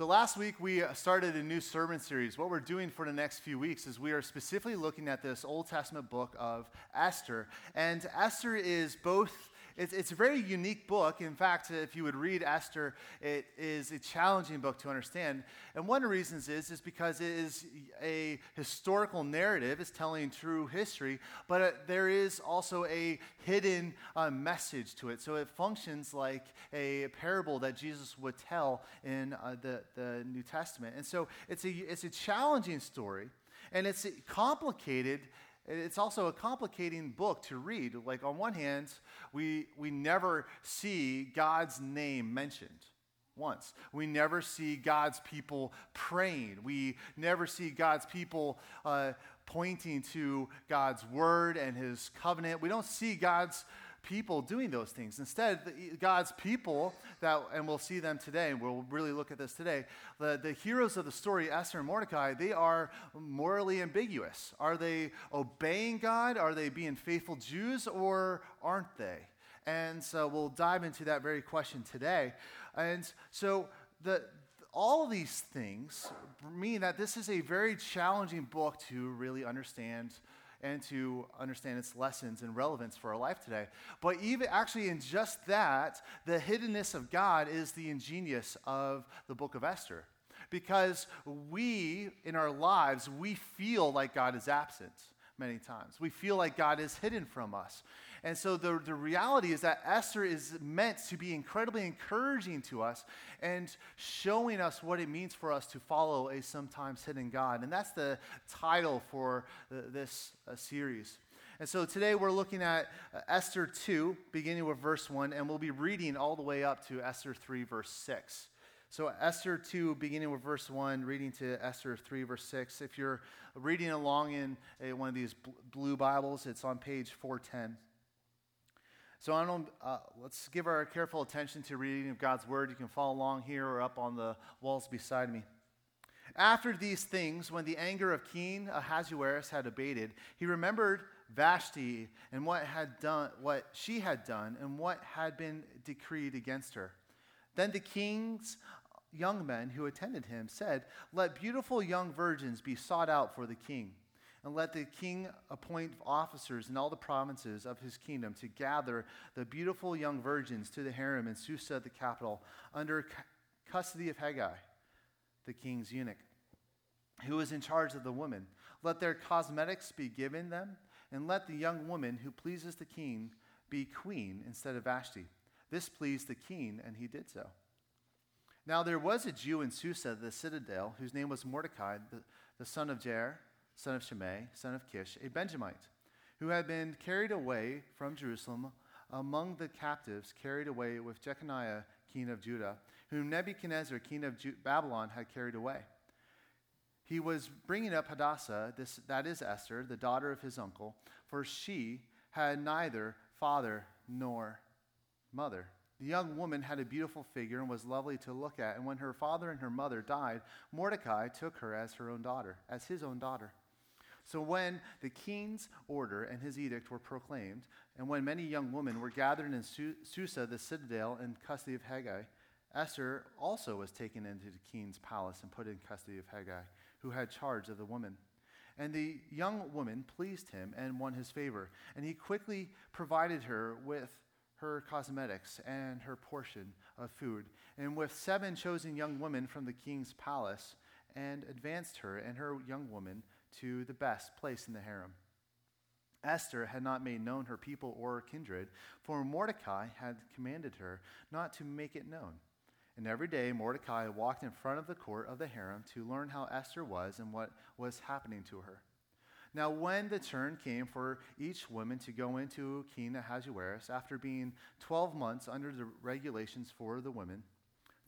So, last week we uh, started a new sermon series. What we're doing for the next few weeks is we are specifically looking at this Old Testament book of Esther. And Esther is both it's, it's a very unique book. In fact, if you would read Esther, it is a challenging book to understand. And one of the reasons is, is because it is a historical narrative. It's telling true history, but uh, there is also a hidden uh, message to it. So it functions like a parable that Jesus would tell in uh, the, the New Testament. And so it's a, it's a challenging story, and it's complicated it's also a complicating book to read. Like, on one hand, we, we never see God's name mentioned once. We never see God's people praying. We never see God's people uh, pointing to God's word and his covenant. We don't see God's people doing those things. Instead, God's people, that, and we'll see them today, and we'll really look at this today, the, the heroes of the story, Esther and Mordecai, they are morally ambiguous. Are they obeying God? Are they being faithful Jews, or aren't they? And so we'll dive into that very question today. And so the, all these things mean that this is a very challenging book to really understand and to understand its lessons and relevance for our life today. But even actually, in just that, the hiddenness of God is the ingenious of the book of Esther. Because we, in our lives, we feel like God is absent many times. We feel like God is hidden from us. And so the, the reality is that Esther is meant to be incredibly encouraging to us and showing us what it means for us to follow a sometimes hidden God. And that's the title for this uh, series. And so today we're looking at uh, Esther 2, beginning with verse 1, and we'll be reading all the way up to Esther 3, verse 6. So, Esther 2, beginning with verse 1, reading to Esther 3, verse 6. If you're reading along in a, one of these blue Bibles, it's on page 410. So I don't, uh, let's give our careful attention to reading of God's word. You can follow along here or up on the walls beside me. After these things, when the anger of King Ahasuerus had abated, he remembered Vashti and what had done, what she had done, and what had been decreed against her. Then the king's young men who attended him said, "Let beautiful young virgins be sought out for the king." And let the king appoint officers in all the provinces of his kingdom to gather the beautiful young virgins to the harem in Susa, the capital, under custody of Hegai, the king's eunuch, who is in charge of the women. Let their cosmetics be given them, and let the young woman who pleases the king be queen instead of Vashti. This pleased the king, and he did so. Now there was a Jew in Susa, the citadel, whose name was Mordecai, the, the son of Jair son of Shimei, son of Kish, a Benjamite, who had been carried away from Jerusalem among the captives carried away with Jeconiah, king of Judah, whom Nebuchadnezzar, king of Ju- Babylon, had carried away. He was bringing up Hadassah, this, that is Esther, the daughter of his uncle, for she had neither father nor mother. The young woman had a beautiful figure and was lovely to look at, and when her father and her mother died, Mordecai took her as her own daughter, as his own daughter. So when the king's order and his edict were proclaimed, and when many young women were gathered in Susa, the citadel, in custody of Hegai, Esther also was taken into the king's palace and put in custody of Hegai, who had charge of the women. And the young woman pleased him and won his favor, and he quickly provided her with her cosmetics and her portion of food, and with seven chosen young women from the king's palace, and advanced her and her young woman to the best place in the harem. Esther had not made known her people or kindred, for Mordecai had commanded her not to make it known. And every day Mordecai walked in front of the court of the harem to learn how Esther was and what was happening to her. Now, when the turn came for each woman to go into King Ahasuerus, after being 12 months under the regulations for the women,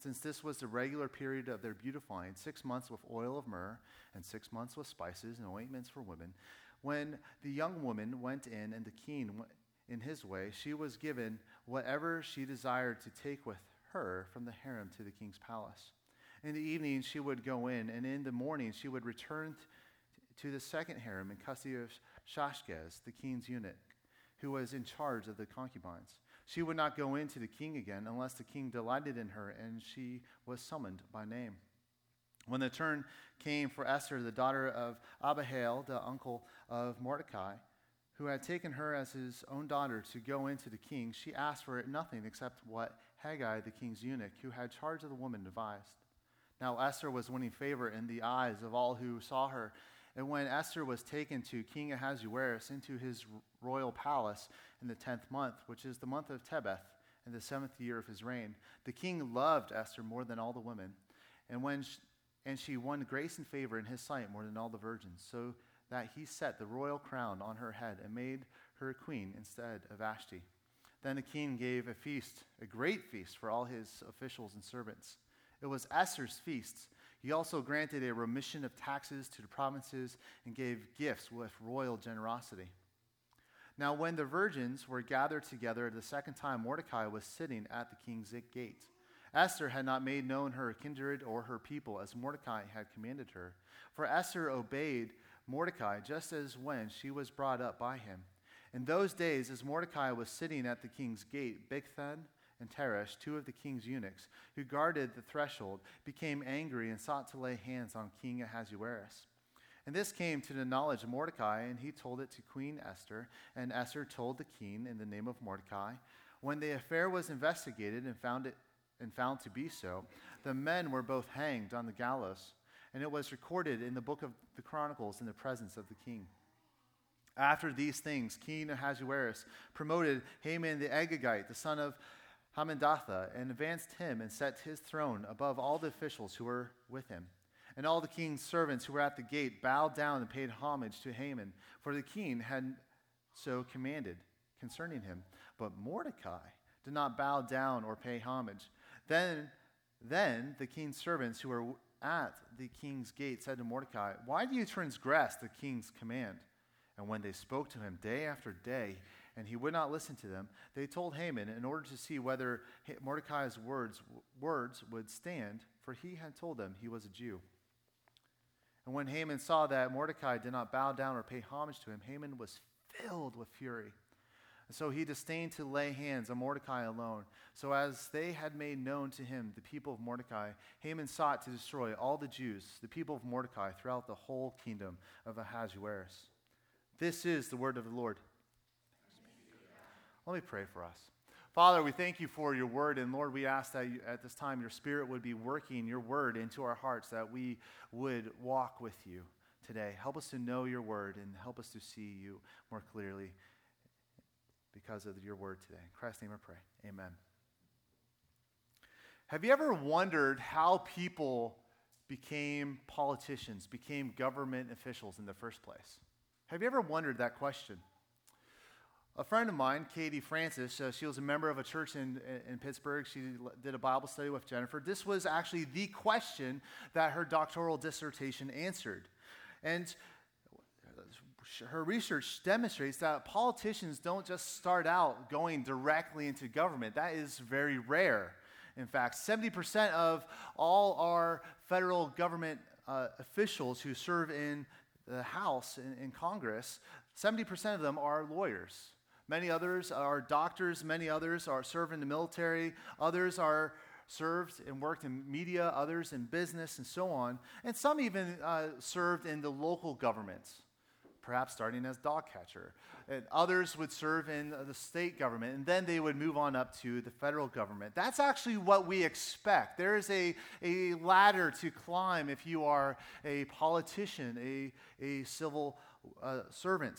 since this was the regular period of their beautifying, six months with oil of myrrh, and six months with spices and ointments for women. When the young woman went in and the king in his way, she was given whatever she desired to take with her from the harem to the king's palace. In the evening, she would go in, and in the morning, she would return to the second harem in custody of Shashgaz, the king's eunuch, who was in charge of the concubines. She would not go in to the king again unless the king delighted in her and she was summoned by name. When the turn came for Esther, the daughter of Abihail, the uncle of Mordecai, who had taken her as his own daughter to go into the king, she asked for nothing except what Hegai, the king's eunuch, who had charge of the woman, devised. Now Esther was winning favor in the eyes of all who saw her. And when Esther was taken to King Ahasuerus into his royal palace in the tenth month, which is the month of Tebeth, in the seventh year of his reign, the king loved Esther more than all the women. And when she, and she won grace and favor in his sight more than all the virgins, so that he set the royal crown on her head and made her queen instead of Vashti. Then the king gave a feast, a great feast for all his officials and servants. It was Esther's feast. He also granted a remission of taxes to the provinces and gave gifts with royal generosity. Now, when the virgins were gathered together the second time, Mordecai was sitting at the king's gate. Esther had not made known her kindred or her people as Mordecai had commanded her. For Esther obeyed Mordecai just as when she was brought up by him. In those days, as Mordecai was sitting at the king's gate, Bigthan and Teresh, two of the king's eunuchs, who guarded the threshold, became angry and sought to lay hands on King Ahasuerus. And this came to the knowledge of Mordecai, and he told it to Queen Esther, and Esther told the king in the name of Mordecai. When the affair was investigated and found it and found to be so, the men were both hanged on the gallows, and it was recorded in the book of the Chronicles in the presence of the king. After these things, King Ahasuerus promoted Haman the Agagite, the son of Hammedatha, and advanced him and set his throne above all the officials who were with him. And all the king's servants who were at the gate bowed down and paid homage to Haman, for the king had so commanded concerning him. But Mordecai did not bow down or pay homage. Then, then the king's servants who were at the king's gate said to Mordecai, Why do you transgress the king's command? And when they spoke to him day after day, and he would not listen to them, they told Haman in order to see whether Mordecai's words, words would stand, for he had told them he was a Jew. And when Haman saw that Mordecai did not bow down or pay homage to him, Haman was filled with fury. And so he disdained to lay hands on Mordecai alone. So, as they had made known to him the people of Mordecai, Haman sought to destroy all the Jews, the people of Mordecai, throughout the whole kingdom of Ahasuerus. This is the word of the Lord. Let me pray for us. Father, we thank you for your word. And Lord, we ask that you, at this time your spirit would be working your word into our hearts, that we would walk with you today. Help us to know your word and help us to see you more clearly because of your word today. In Christ's name I pray. Amen. Have you ever wondered how people became politicians, became government officials in the first place? Have you ever wondered that question? A friend of mine, Katie Francis, uh, she was a member of a church in, in Pittsburgh. She did a Bible study with Jennifer. This was actually the question that her doctoral dissertation answered. And her research demonstrates that politicians don't just start out going directly into government, that is very rare. In fact, 70% of all our federal government uh, officials who serve in the House in, in Congress, 70% of them are lawyers. Many others are doctors, many others are serving in the military, others are served and worked in media, others in business, and so on. And some even uh, served in the local governments, perhaps starting as dog catcher. And others would serve in the state government, and then they would move on up to the federal government. That's actually what we expect. There is a, a ladder to climb if you are a politician, a, a civil uh, servant.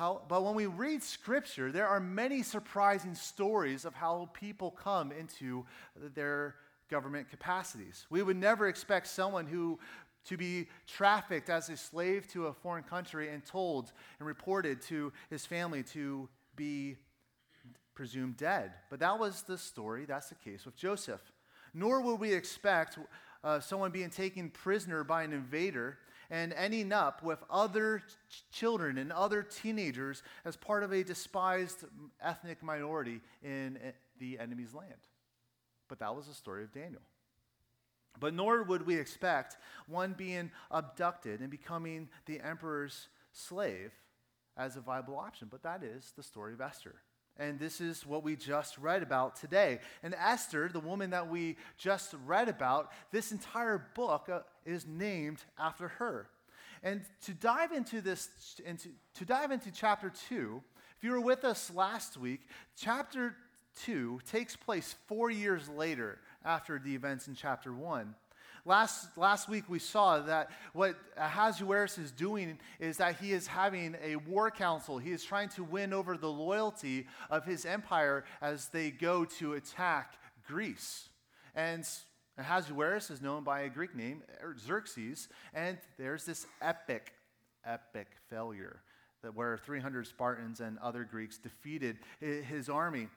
How, but when we read scripture, there are many surprising stories of how people come into their government capacities. We would never expect someone who to be trafficked as a slave to a foreign country and told and reported to his family to be presumed dead. But that was the story, that's the case with Joseph. Nor would we expect uh, someone being taken prisoner by an invader and ending up with other ch- children and other teenagers as part of a despised ethnic minority in uh, the enemy's land. But that was the story of Daniel. But nor would we expect one being abducted and becoming the emperor's slave as a viable option. But that is the story of Esther. And this is what we just read about today. And Esther, the woman that we just read about, this entire book uh, is named after her. And to dive into this, into, to dive into chapter 2, if you were with us last week, chapter 2 takes place four years later after the events in chapter 1. Last, last week we saw that what Ahasuerus is doing is that he is having a war council. He is trying to win over the loyalty of his empire as they go to attack Greece. And Ahasuerus is known by a Greek name, er, Xerxes, and there's this epic, epic failure that where 300 Spartans and other Greeks defeated his army.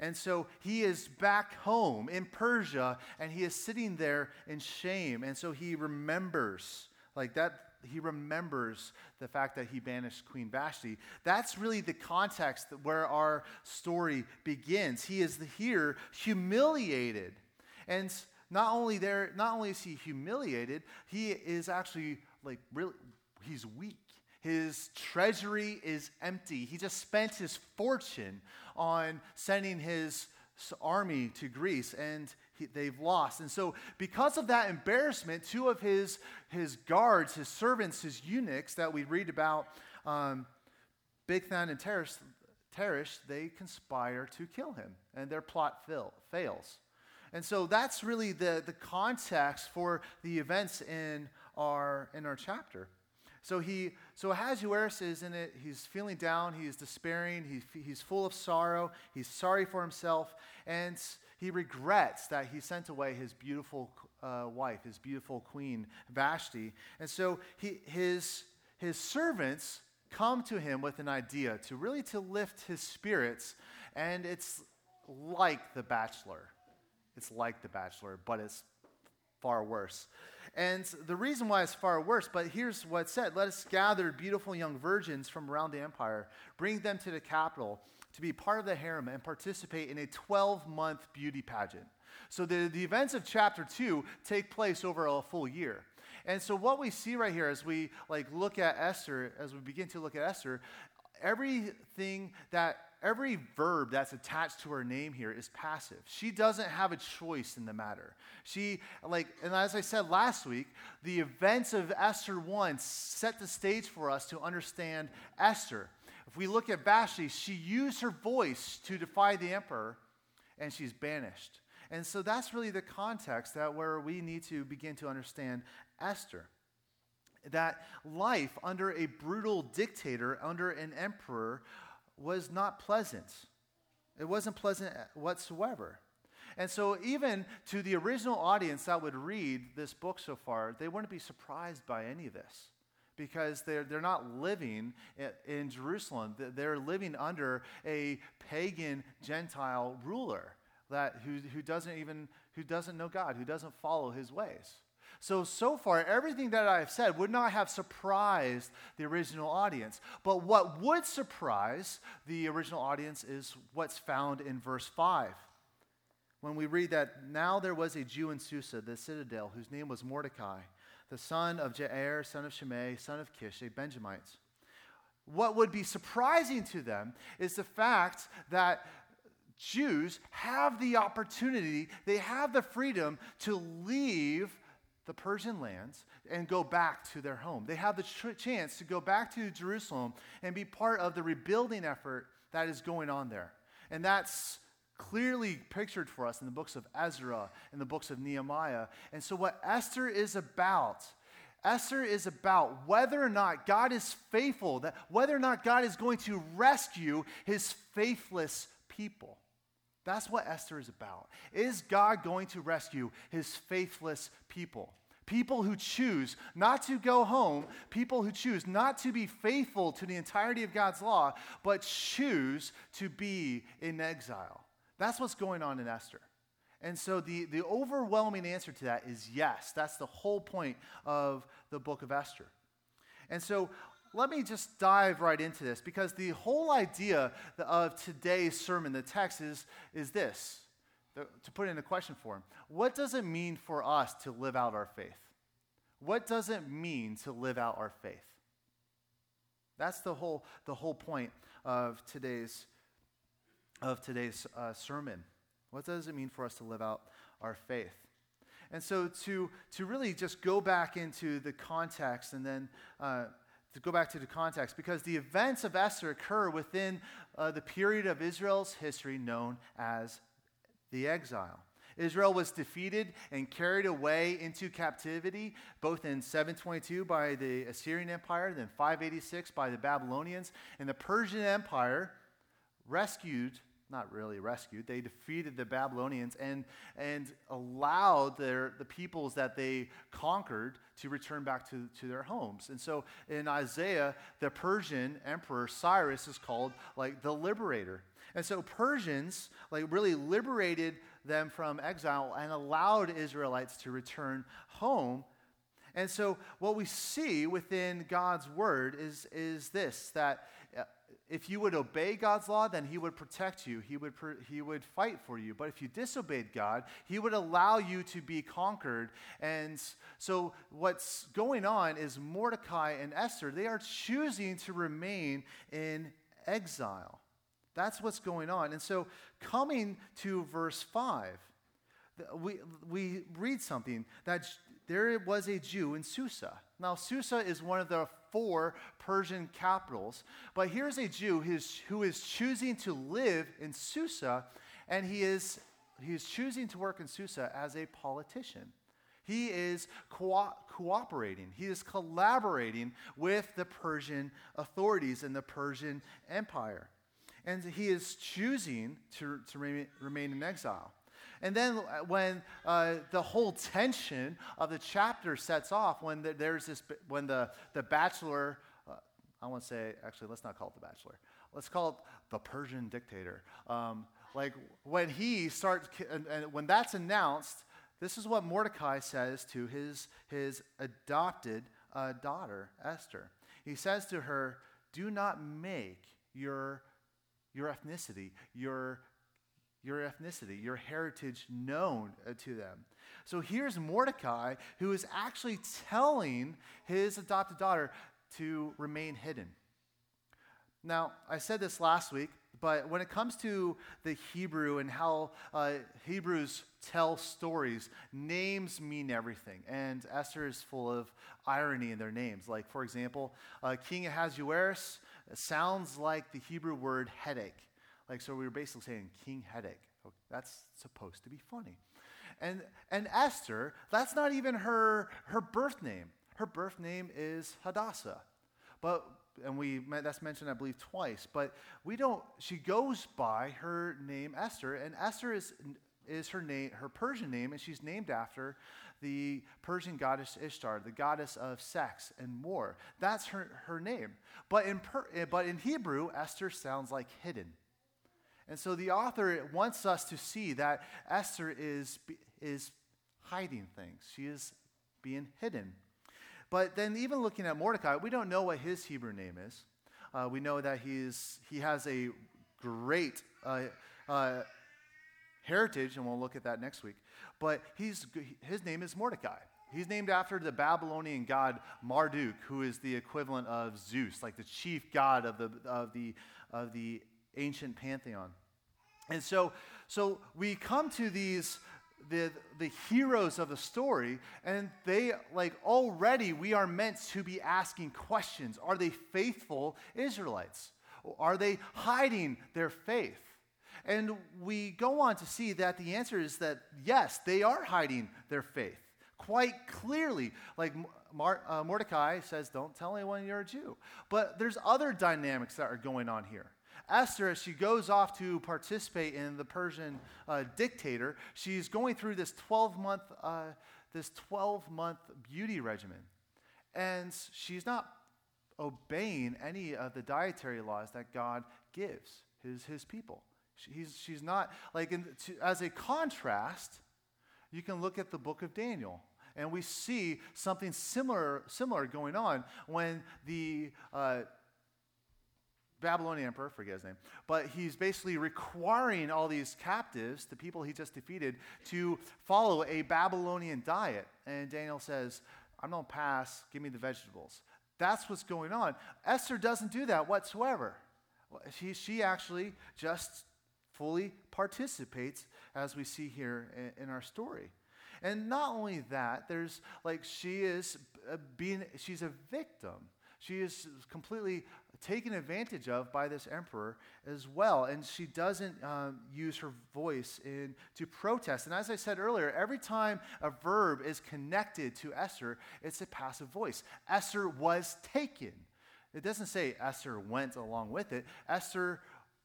And so he is back home in Persia and he is sitting there in shame. And so he remembers, like that, he remembers the fact that he banished Queen Vashti. That's really the context where our story begins. He is here humiliated. And not only there, not only is he humiliated, he is actually like really, he's weak. His treasury is empty. He just spent his fortune on sending his army to Greece, and he, they've lost. And so, because of that embarrassment, two of his, his guards, his servants, his eunuchs that we read about, um, Bigthan and Teresh, they conspire to kill him, and their plot fail, fails. And so that's really the, the context for the events in our, in our chapter. So he, so Ahasuerus is in it. He's feeling down. He's despairing. He, he's full of sorrow. He's sorry for himself, and he regrets that he sent away his beautiful uh, wife, his beautiful queen Vashti. And so he, his his servants come to him with an idea to really to lift his spirits, and it's like The Bachelor. It's like The Bachelor, but it's far worse. And the reason why it's far worse, but here's what's said Let us gather beautiful young virgins from around the empire, bring them to the capital to be part of the harem and participate in a 12 month beauty pageant. So the, the events of chapter 2 take place over a full year. And so what we see right here as we like look at Esther, as we begin to look at Esther, everything that every verb that's attached to her name here is passive. She doesn't have a choice in the matter. She, like, and as I said last week, the events of Esther 1 set the stage for us to understand Esther. If we look at Vashti, she used her voice to defy the emperor, and she's banished. And so that's really the context that where we need to begin to understand Esther. That life under a brutal dictator, under an emperor, was not pleasant. It wasn't pleasant whatsoever. And so, even to the original audience that would read this book so far, they wouldn't be surprised by any of this because they're, they're not living in Jerusalem. They're living under a pagan Gentile ruler that, who, who, doesn't even, who doesn't know God, who doesn't follow his ways. So, so far, everything that I've said would not have surprised the original audience. But what would surprise the original audience is what's found in verse 5. When we read that now there was a Jew in Susa, the citadel, whose name was Mordecai, the son of Jair, son of Shimei, son of Kish, a Benjamite. What would be surprising to them is the fact that Jews have the opportunity, they have the freedom to leave the Persian lands and go back to their home. They have the chance to go back to Jerusalem and be part of the rebuilding effort that is going on there. And that's clearly pictured for us in the books of Ezra and the books of Nehemiah. And so, what Esther is about, Esther is about whether or not God is faithful, that whether or not God is going to rescue his faithless people. That's what Esther is about. Is God going to rescue his faithless people? People who choose not to go home, people who choose not to be faithful to the entirety of God's law, but choose to be in exile. That's what's going on in Esther. And so the, the overwhelming answer to that is yes. That's the whole point of the book of Esther. And so let me just dive right into this because the whole idea of today's sermon, the text, is, is this to put it in a question for him What does it mean for us to live out our faith? What does it mean to live out our faith? That's the whole, the whole point of today's of today's uh, sermon. What does it mean for us to live out our faith? And so, to, to really just go back into the context and then uh, to go back to the context, because the events of Esther occur within uh, the period of Israel's history known as the exile. Israel was defeated and carried away into captivity, both in 722 by the Assyrian Empire, then 586 by the Babylonians, and the Persian Empire rescued not really rescued. They defeated the Babylonians and, and allowed their, the peoples that they conquered to return back to, to their homes. And so in Isaiah, the Persian emperor Cyrus is called like the liberator. And so Persians like really liberated them from exile and allowed Israelites to return home. And so what we see within God's word is, is this that if you would obey God's law, then He would protect you. He would, he would fight for you. But if you disobeyed God, He would allow you to be conquered. And so, what's going on is Mordecai and Esther, they are choosing to remain in exile. That's what's going on. And so, coming to verse 5, we, we read something that there was a Jew in Susa. Now, Susa is one of the four Persian capitals, but here's a Jew who is, choosing to live in Susa, and he is, he is choosing to work in Susa as a politician. He is co- cooperating, he is collaborating with the Persian authorities and the Persian Empire and he is choosing to, to remain in exile. And then uh, when uh, the whole tension of the chapter sets off, when the, there's this, when the, the bachelor, uh, I want to say, actually, let's not call it the bachelor. Let's call it the Persian dictator. Um, like when he starts, and, and when that's announced, this is what Mordecai says to his, his adopted uh, daughter, Esther. He says to her, Do not make your your ethnicity, your, your ethnicity, your heritage known uh, to them. So here's Mordecai who is actually telling his adopted daughter to remain hidden. Now, I said this last week, but when it comes to the Hebrew and how uh, Hebrews tell stories, names mean everything. And Esther is full of irony in their names. Like, for example, uh, King Ahasuerus sounds like the Hebrew word headache. Like, so we were basically saying King Headache. Oh, that's supposed to be funny. And, and Esther, that's not even her, her birth name. Her birth name is Hadassah. But, and we, that's mentioned, I believe, twice. But we don't, she goes by her name Esther, and Esther is, is her name, her Persian name, and she's named after the Persian goddess Ishtar, the goddess of sex and war. That's her, her name. But in, per, eh, but in Hebrew, Esther sounds like hidden. And so the author wants us to see that Esther is, is hiding things, she is being hidden. But then, even looking at Mordecai, we don't know what his Hebrew name is. Uh, we know that he's, he has a great uh, uh, heritage, and we'll look at that next week. But he's, his name is Mordecai. He's named after the Babylonian god Marduk, who is the equivalent of Zeus, like the chief god of the, of the, of the ancient pantheon. And so, so we come to these the, the heroes of the story, and they, like, already we are meant to be asking questions. Are they faithful Israelites? Are they hiding their faith? And we go on to see that the answer is that yes, they are hiding their faith quite clearly. Like Mar- uh, Mordecai says, don't tell anyone you're a Jew. But there's other dynamics that are going on here. Esther, as she goes off to participate in the Persian uh, dictator, she's going through this 12 month, uh, this 12 month beauty regimen. And she's not obeying any of the dietary laws that God gives his, his people. She's, she's not, like, in, to, as a contrast, you can look at the book of Daniel and we see something similar, similar going on when the uh, Babylonian emperor, forget his name, but he's basically requiring all these captives, the people he just defeated, to follow a Babylonian diet. And Daniel says, I'm going to pass, give me the vegetables. That's what's going on. Esther doesn't do that whatsoever. She, she actually just fully participates, as we see here in, in our story. And not only that, there's like she is uh, being, she's a victim. She is completely taken advantage of by this emperor as well. And she doesn't um, use her voice in, to protest. And as I said earlier, every time a verb is connected to Esther, it's a passive voice. Esther was taken. It doesn't say Esther went along with it. Esther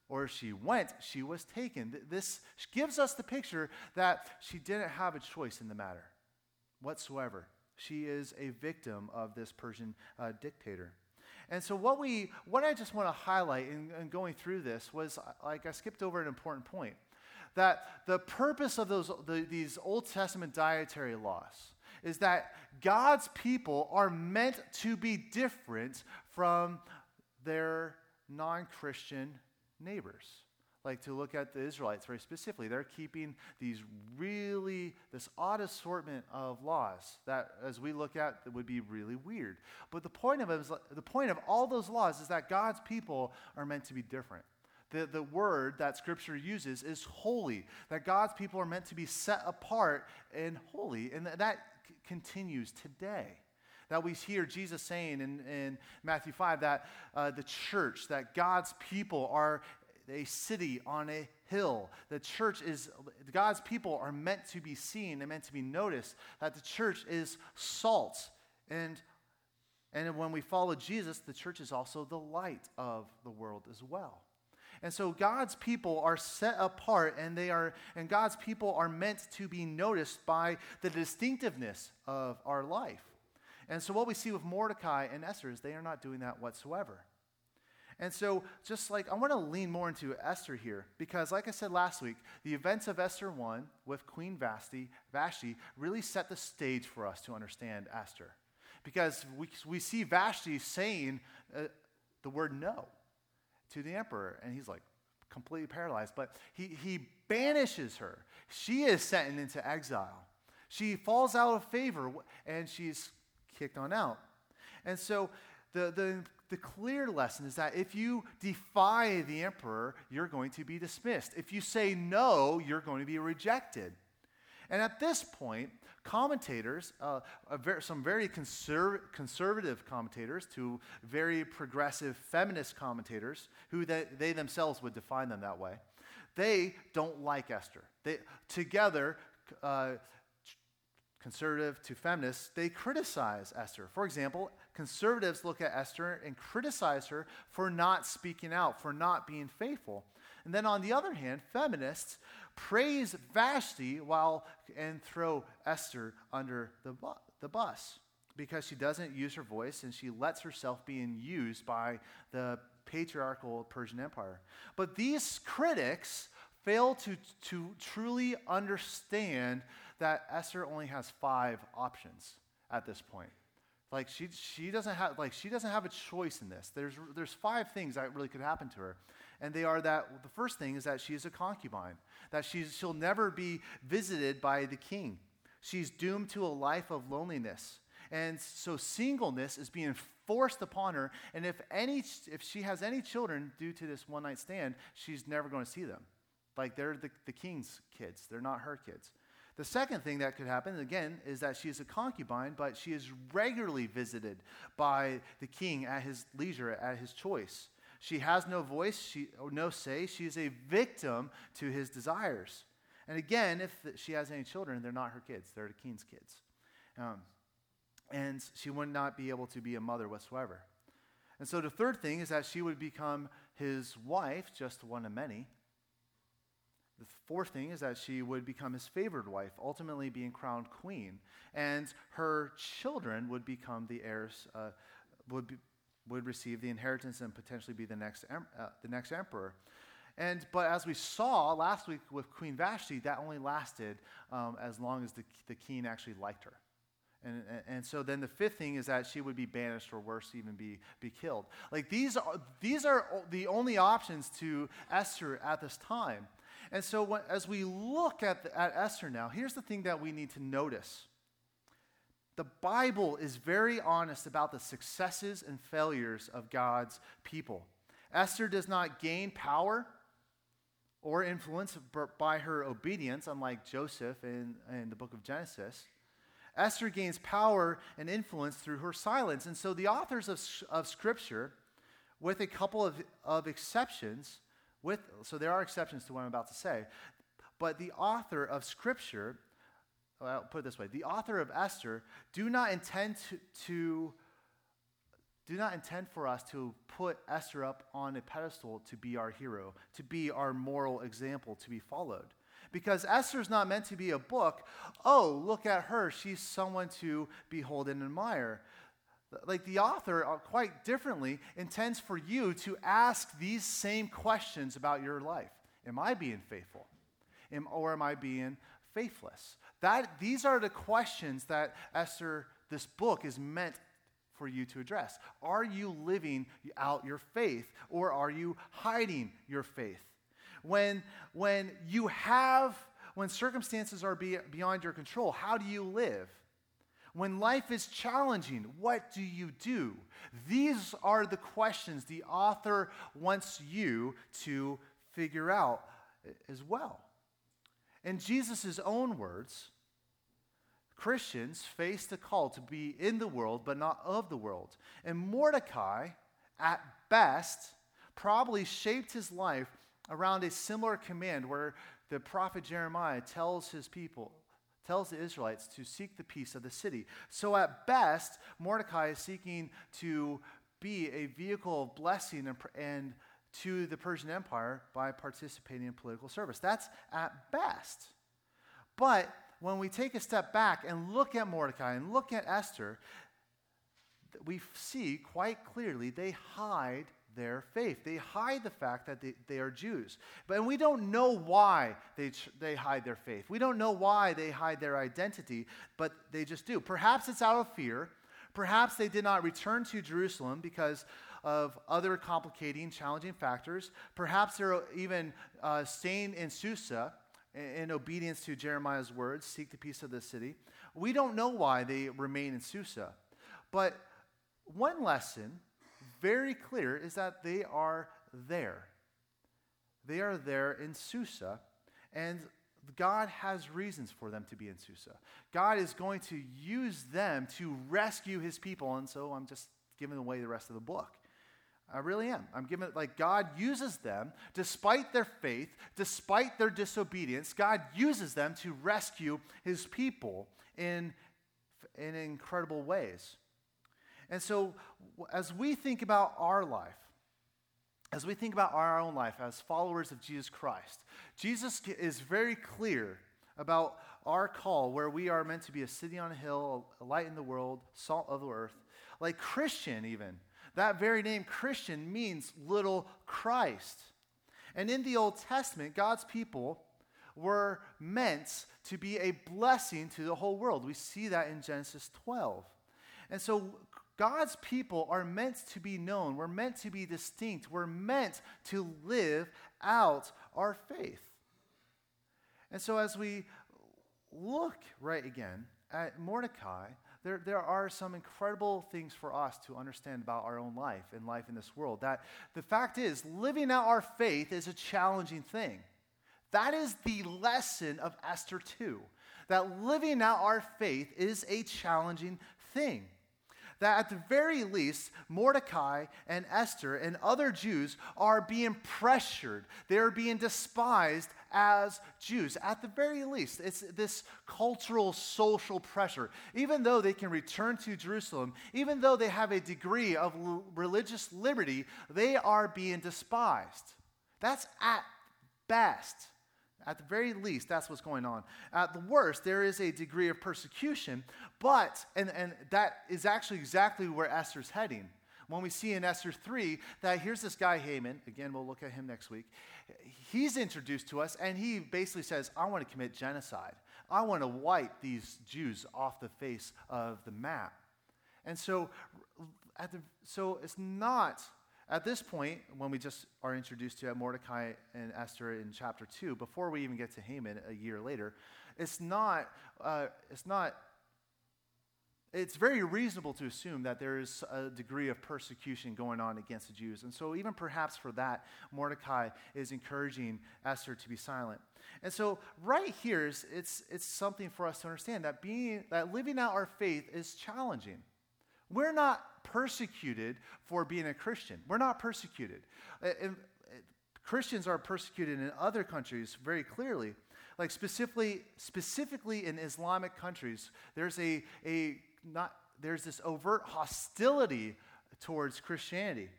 or she went, she was taken. This gives us the picture that she didn't have a choice in the matter whatsoever. She is a victim of this Persian uh, dictator. And so, what we, what I just want to highlight in, in going through this was, like, I skipped over an important point, that the purpose of those the, these Old Testament dietary laws is that God's people are meant to be different from their non-Christian neighbors like to look at the Israelites very specifically. They're keeping these really, this odd assortment of laws that, as we look at, would be really weird. But the point of it is, the point of all those laws is that God's people are meant to be different. The, the word that Scripture uses is holy, that God's people are meant to be set apart and holy. And that, c- continues today that we hear Jesus saying in, in Matthew 5 that uh, the church, that God's people are a city on a hill. The church is, God's people are meant to be seen and meant to be noticed, that the church is salt. And, and when we follow Jesus, the church is also the light of the world as well. And so God's people are set apart and they are and God's people are meant to be noticed by the distinctiveness of our life. And so what we see with Mordecai and Esther is they are not doing that whatsoever. And so, just like I want to lean more into Esther here, because, like I said last week, the events of Esther 1 with Queen Vashti, Vashti really set the stage for us to understand Esther. Because we, we see Vashti saying uh, the word no to the emperor, and he's like completely paralyzed. But he, he banishes her. She is sent into exile. She falls out of favor, and she's kicked on out. And so, the, the the clear lesson is that if you defy the emperor, you're going to be dismissed. If you say no, you're going to be rejected. And at this point, commentators, uh, ver- some very conser- conservative commentators to very progressive feminist commentators, who they, they themselves would define them that way, they don't like Esther. They, together, uh, conservative to feminists, they criticize Esther. For example, conservatives look at Esther and criticize her for not speaking out, for not being faithful. And then on the other hand, feminists praise Vashti while and throw Esther under the, bu- the bus because she doesn't use her voice and she lets herself being used by the patriarchal Persian Empire. But these critics fail to, to truly understand that Esther only has five options at this point. Like she, she doesn't have like she doesn't have a choice in this. There's there's five things that really could happen to her. And they are that the first thing is that she is a concubine, that she's, she'll never be visited by the king. She's doomed to a life of loneliness. And so singleness is being forced upon her. And if any if she has any children due to this one night stand, she's never going to see them. Like they're the, the king's kids, they're not her kids. The second thing that could happen, again, is that she is a concubine, but she is regularly visited by the king at his leisure, at his choice. She has no voice, she, no say. She is a victim to his desires. And again, if she has any children, they're not her kids, they're the king's kids. Um, and she would not be able to be a mother whatsoever. And so the third thing is that she would become his wife, just one of many. The fourth thing is that she would become his favored wife, ultimately being crowned queen. And her children would become the heirs, uh, would, be, would receive the inheritance and potentially be the next, uh, the next emperor. And, but as we saw last week with Queen Vashti, that only lasted um, as long as the, the king actually liked her. And, and, so then the fifth thing is that she would be banished or worse, even be, be killed. Like these are, these are the only options to Esther at this time. And so, when, as we look at, the, at Esther now, here's the thing that we need to notice the Bible is very honest about the successes and failures of God's people. Esther does not gain power or influence by her obedience, unlike Joseph in, in the book of Genesis. Esther gains power and influence through her silence. And so the authors of, of Scripture, with a couple of, of exceptions, with, so there are exceptions to what I'm about to say, but the author of Scripture, well, I'll put it this way the author of Esther do not intend to, to do not intend for us to put Esther up on a pedestal to be our hero, to be our moral example to be followed. Because Esther is not meant to be a book, oh, look at her, she's someone to behold and admire. Like the author, uh, quite differently, intends for you to ask these same questions about your life Am I being faithful? Am, or am I being faithless? That, these are the questions that Esther, this book, is meant for you to address. Are you living out your faith or are you hiding your faith? When, when you have, when circumstances are be, beyond your control, how do you live? When life is challenging, what do you do? These are the questions the author wants you to figure out as well. In Jesus' own words, Christians face the call to be in the world, but not of the world. And Mordecai, at best, probably shaped his life around a similar command where the prophet Jeremiah tells his people, tells the Israelites to seek the peace of the city. So at best, Mordecai is seeking to be a vehicle of blessing and, and to the Persian Empire by participating in political service. That's at best. But when we take a step back and look at Mordecai and look at Esther, we see quite clearly they hide their faith. They hide the fact that they, they are Jews. But and we don't know why they, they hide their faith. We don't know why they hide their identity, but they just do. Perhaps it's out of fear. Perhaps they did not return to Jerusalem because of other complicating, challenging factors. Perhaps they're even uh, staying in Susa in obedience to Jeremiah's words, seek the peace of the city. We don't know why they remain in Susa. But one lesson, very clear, is that they are there. They are there in Susa, and God has reasons for them to be in Susa. God is going to use them to rescue his people, and so I'm just giving away the rest of the book. I really am. I'm giving it like God uses them, despite their faith, despite their disobedience, God uses them to rescue his people in, in incredible ways. And so, as we think about our life, as we think about our own life as followers of Jesus Christ, Jesus is very clear about our call where we are meant to be a city on a hill, a light in the world, salt of the earth. Like Christian, even. That very name, Christian, means little Christ. And in the Old Testament, God's people were meant to be a blessing to the whole world. We see that in Genesis 12. And so God's people are meant to be known. We're meant to be distinct. We're meant to live out our faith. And so as we look right again at Mordecai, there, there are some incredible things for us to understand about our own life and life in this world. That the fact is, living out our faith is a challenging thing. That is the lesson of Esther 2. That living out our faith is a challenging thing that at the very least, Mordecai and Esther and other Jews are being pressured. They're being despised as Jews. At the very least, it's this cultural, social pressure. Even though they can return to Jerusalem, even though they have a degree of l- religious liberty, they are being despised. That's at best. At the very least, that's what's going on. At the worst, there is a degree of persecution, but, and, and that is actually exactly where Esther's heading. When we see in Esther 3 that here's this guy, Haman, again, we'll look at him next week. He's introduced to us, and he basically says, I want to commit genocide. I want to wipe these Jews off the face of the map. And so, at the, so it's not at this point, when we just are introduced to Mordecai and Esther in chapter 2, before we even get to Haman a year later, it's not, uh, it's not it's very reasonable to assume that there is a degree of persecution going on against the Jews. And so, even perhaps for that, Mordecai is encouraging Esther to be silent. And so, right here, it's, it's something for us to understand that, being, that living out our faith is challenging. We're not persecuted for being a Christian. We're not persecuted. Uh, and uh, Christians are persecuted in other countries very clearly. Like specifically, specifically in Islamic countries, there's a, a not, there's this overt hostility towards Christianity.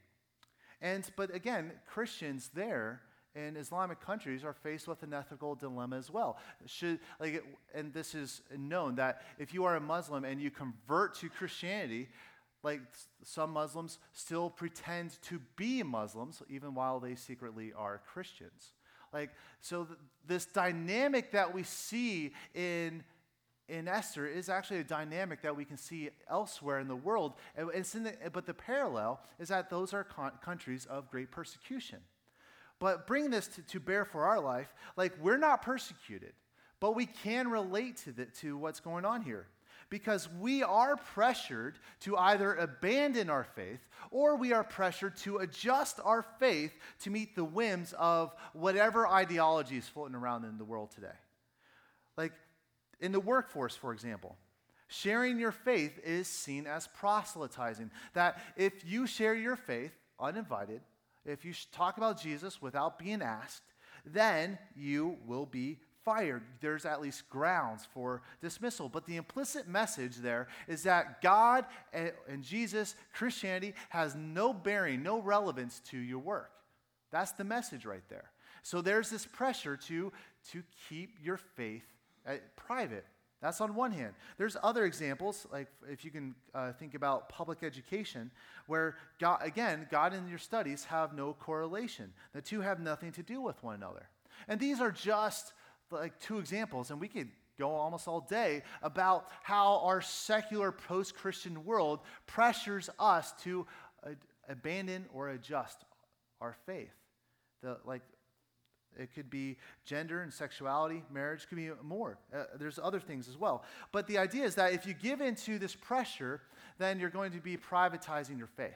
And, but again, Christians there in Islamic countries are faced with an ethical dilemma as well. Should, like, and this is known that if you are a Muslim and you convert to Christianity, like some Muslims still pretend to be Muslims even while they secretly are Christians. Like, so th- this dynamic that we see in in Esther is actually a dynamic that we can see elsewhere in the world. And the, but the parallel is that those are con- countries of great persecution. But bring this to, to, bear for our life, like we're not persecuted, but we can relate to, the, to what's going on here. Because we are pressured to either abandon our faith or we are pressured to adjust our faith to meet the whims of whatever ideology is floating around in the world today. Like in the workforce, for example, sharing your faith is seen as proselytizing. That if you share your faith uninvited, if you talk about Jesus without being asked, then you will be fired. There's at least grounds for dismissal. But the implicit message there is that God and, Jesus, Christianity, has no bearing, no relevance to your work. That's the message right there. So there's this pressure to, to keep your faith uh, private. That's on one hand. There's other examples, like if you can uh, think about public education, where God, again, God and your studies have no correlation. The two have nothing to do with one another. And these are just like two examples, and we could go almost all day about how our secular post Christian world pressures us to uh, abandon or adjust our faith. The, like it could be gender and sexuality, marriage could be more. Uh, there's other things as well. But the idea is that if you give into this pressure, then you're going to be privatizing your faith.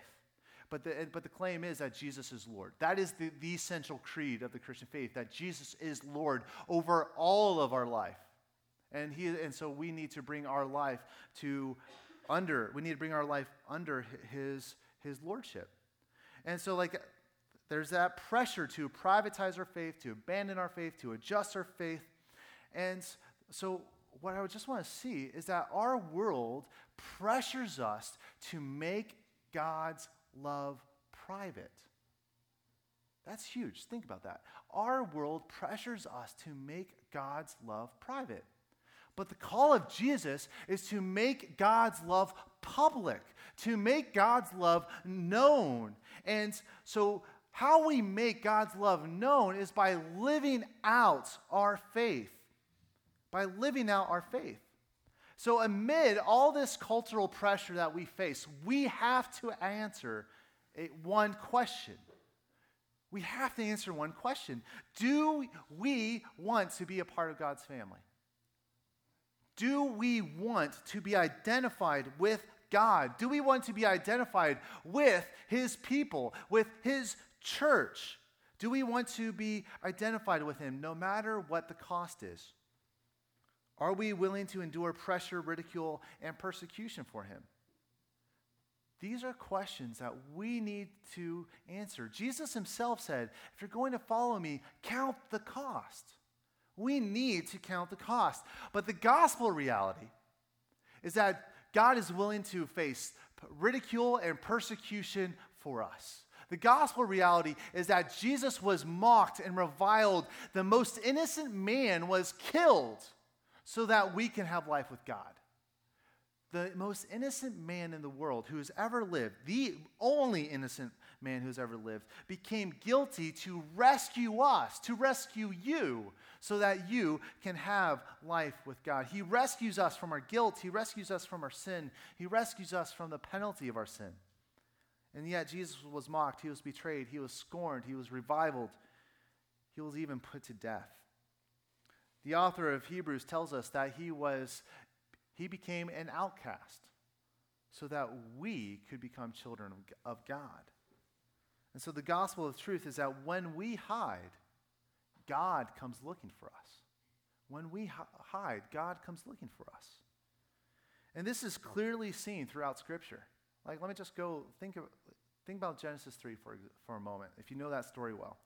But the, but the claim is that Jesus is Lord. That is the, the essential creed of the Christian faith, that Jesus is Lord over all of our life. And, he, and so we need to bring our life to under, we need to bring our life under his, his lordship. And so, like, there's that pressure to privatize our faith, to abandon our faith, to adjust our faith. And so, what I would just want to see is that our world pressures us to make God's love private. That's huge. Think about that. Our world pressures us to make God's love private. But the call of Jesus is to make God's love public, to make God's love known. And so how we make God's love known is by living out our faith. By living out our faith. So, amid all this cultural pressure that we face, we have to answer one question. We have to answer one question Do we want to be a part of God's family? Do we want to be identified with God? Do we want to be identified with His people, with His church? Do we want to be identified with him no matter what the cost is? Are we willing to endure pressure, ridicule, and persecution for him? These are questions that we need to answer. Jesus himself said, If you're going to follow me, count the cost. We need to count the cost. But the gospel reality is that God is willing to face ridicule and persecution for us. The gospel reality is that Jesus was mocked and reviled. The most innocent man was killed so that we can have life with God. The most innocent man in the world who has ever lived, the only innocent man who's ever lived, became guilty to rescue us, to rescue you, so that you can have life with God. He rescues us from our guilt, He rescues us from our sin, He rescues us from the penalty of our sin. And yet Jesus was mocked, he was betrayed, he was scorned, he was reviled, he was even put to death. The author of Hebrews tells us that he was he became an outcast. so that we could become children of, God. And so the gospel of truth is that when we hide, God comes looking for us. When we hide, God comes looking for us. And this is clearly seen throughout Scripture. Like, let me just go think, of, think about Genesis 3 for, for a moment, if you know that story well.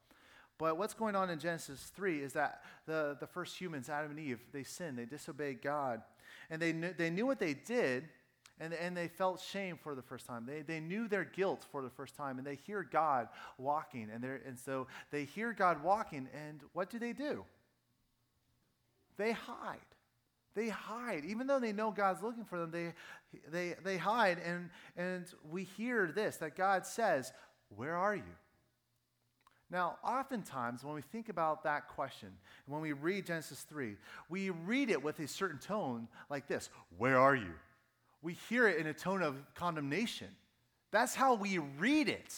But what's going on in Genesis 3 is that the, the first humans, Adam and Eve, they sinned, they disobeyed God. And they knew, they knew what they did, and, and they felt shame for the first time. They, they knew their guilt for the first time, and they hear God walking. And, and so they hear God walking, and what do they do? They hide. They hide. Even though they know God's looking for them, they, they, they hide. And, and we hear this that God says, Where are you? Now, oftentimes, when we think about that question, when we read Genesis 3, we read it with a certain tone like this Where are you? We hear it in a tone of condemnation. That's how we read it.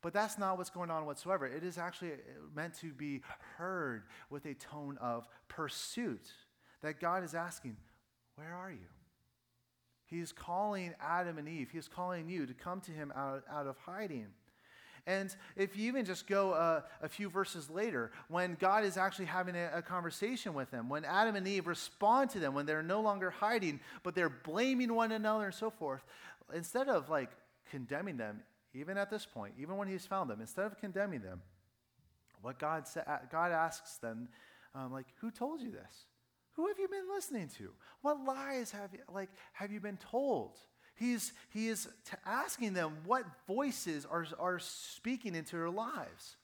But that's not what's going on whatsoever. It is actually meant to be heard with a tone of pursuit that God is asking, Where are you? He's calling Adam and Eve, He's calling you to come to Him out, out of hiding. And if you even just go uh, a few verses later, when God is actually having a, a, conversation with them, when Adam and Eve respond to them, when they're no longer hiding, but they're blaming one another and so forth, instead of like condemning them, even at this point, even when He's found them, instead of condemning them, what God, sa- God asks them, um, like, who told you this? Who have you been listening to? What lies have you, like, have you been told? He's, he is asking them what voices are, are speaking into their lives.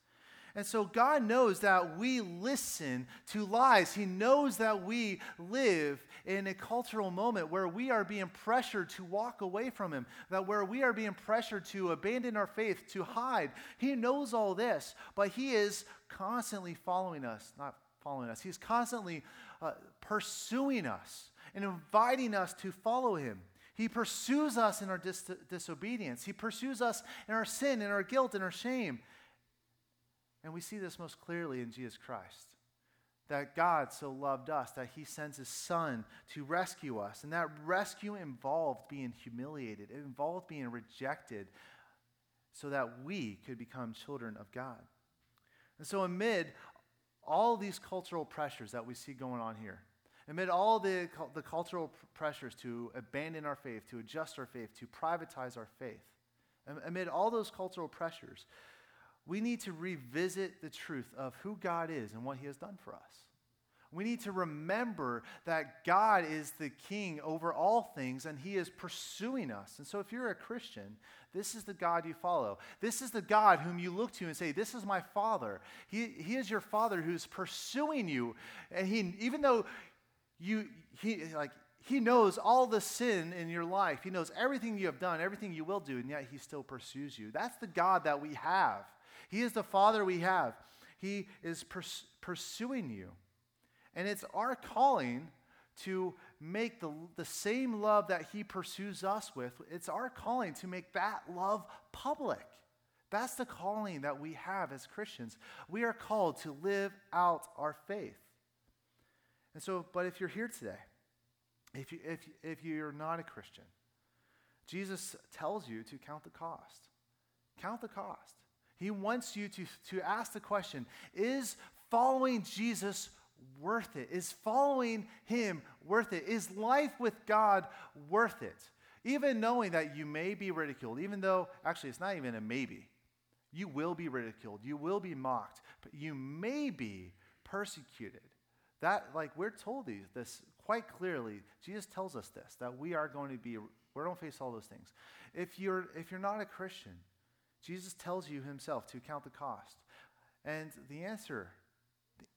And so God knows that we listen to lies. He knows that we live in a cultural moment where we are being pressured to walk away from Him, that where we are being pressured to abandon our faith, to hide. He knows all this, but He is constantly following us, not following us, He's constantly uh, pursuing us and inviting us to follow Him. He pursues us in our dis- disobedience. He pursues us in our sin, in our guilt, in our shame. And we see this most clearly in Jesus Christ. That God so loved us that he sends his son to rescue us. And that rescue involved being humiliated, it involved being rejected so that we could become children of God. And so, amid all these cultural pressures that we see going on here, Amid all the, the cultural pressures to abandon our faith, to adjust our faith, to privatize our faith, amid all those cultural pressures, we need to revisit the truth of who God is and what He has done for us. We need to remember that God is the king over all things and he is pursuing us. And so, if you're a Christian, this is the God you follow. This is the God whom you look to and say, This is my Father. He, he is your Father who's pursuing you. And he, even though you, he, like, he knows all the sin in your life. He knows everything you have done, everything you will do, and yet he still pursues you. That's the God that we have. He is the Father we have. He is pers- pursuing you. And it's our calling to make the, the same love that he pursues us with, it's our calling to make that love public. That's the calling that we have as Christians. We are called to live out our faith. And so, but if you're here today, if, you, if, if you're not a Christian, Jesus tells you to count the cost. Count the cost. He wants you to, to ask the question Is following Jesus worth it? Is following Him worth it? Is life with God worth it? Even knowing that you may be ridiculed, even though, actually, it's not even a maybe. You will be ridiculed, you will be mocked, but you may be persecuted. That, like, we're told these, this quite clearly. Jesus tells us this, that we are going to be, we're going to face all those things. If you're, if you're not a Christian, Jesus tells you himself to count the cost. And the answer,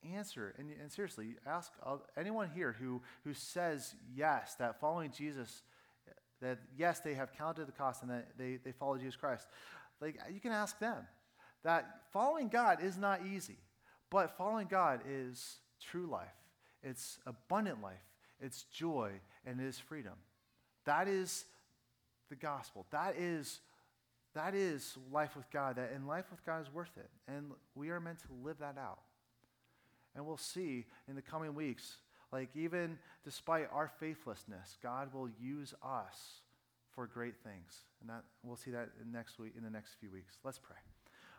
the answer, and, and seriously, ask anyone here who, who says yes, that following Jesus, that yes, they have counted the cost and that they, they follow Jesus Christ. Like, you can ask them that following God is not easy, but following God is true life, it's abundant life, it's joy, and it is freedom. That is the gospel. That is that is life with God. That and life with God is worth it. And we are meant to live that out. And we'll see in the coming weeks, like even despite our faithlessness, God will use us for great things. And that, we'll see that in next week, in the next few weeks. Let's pray.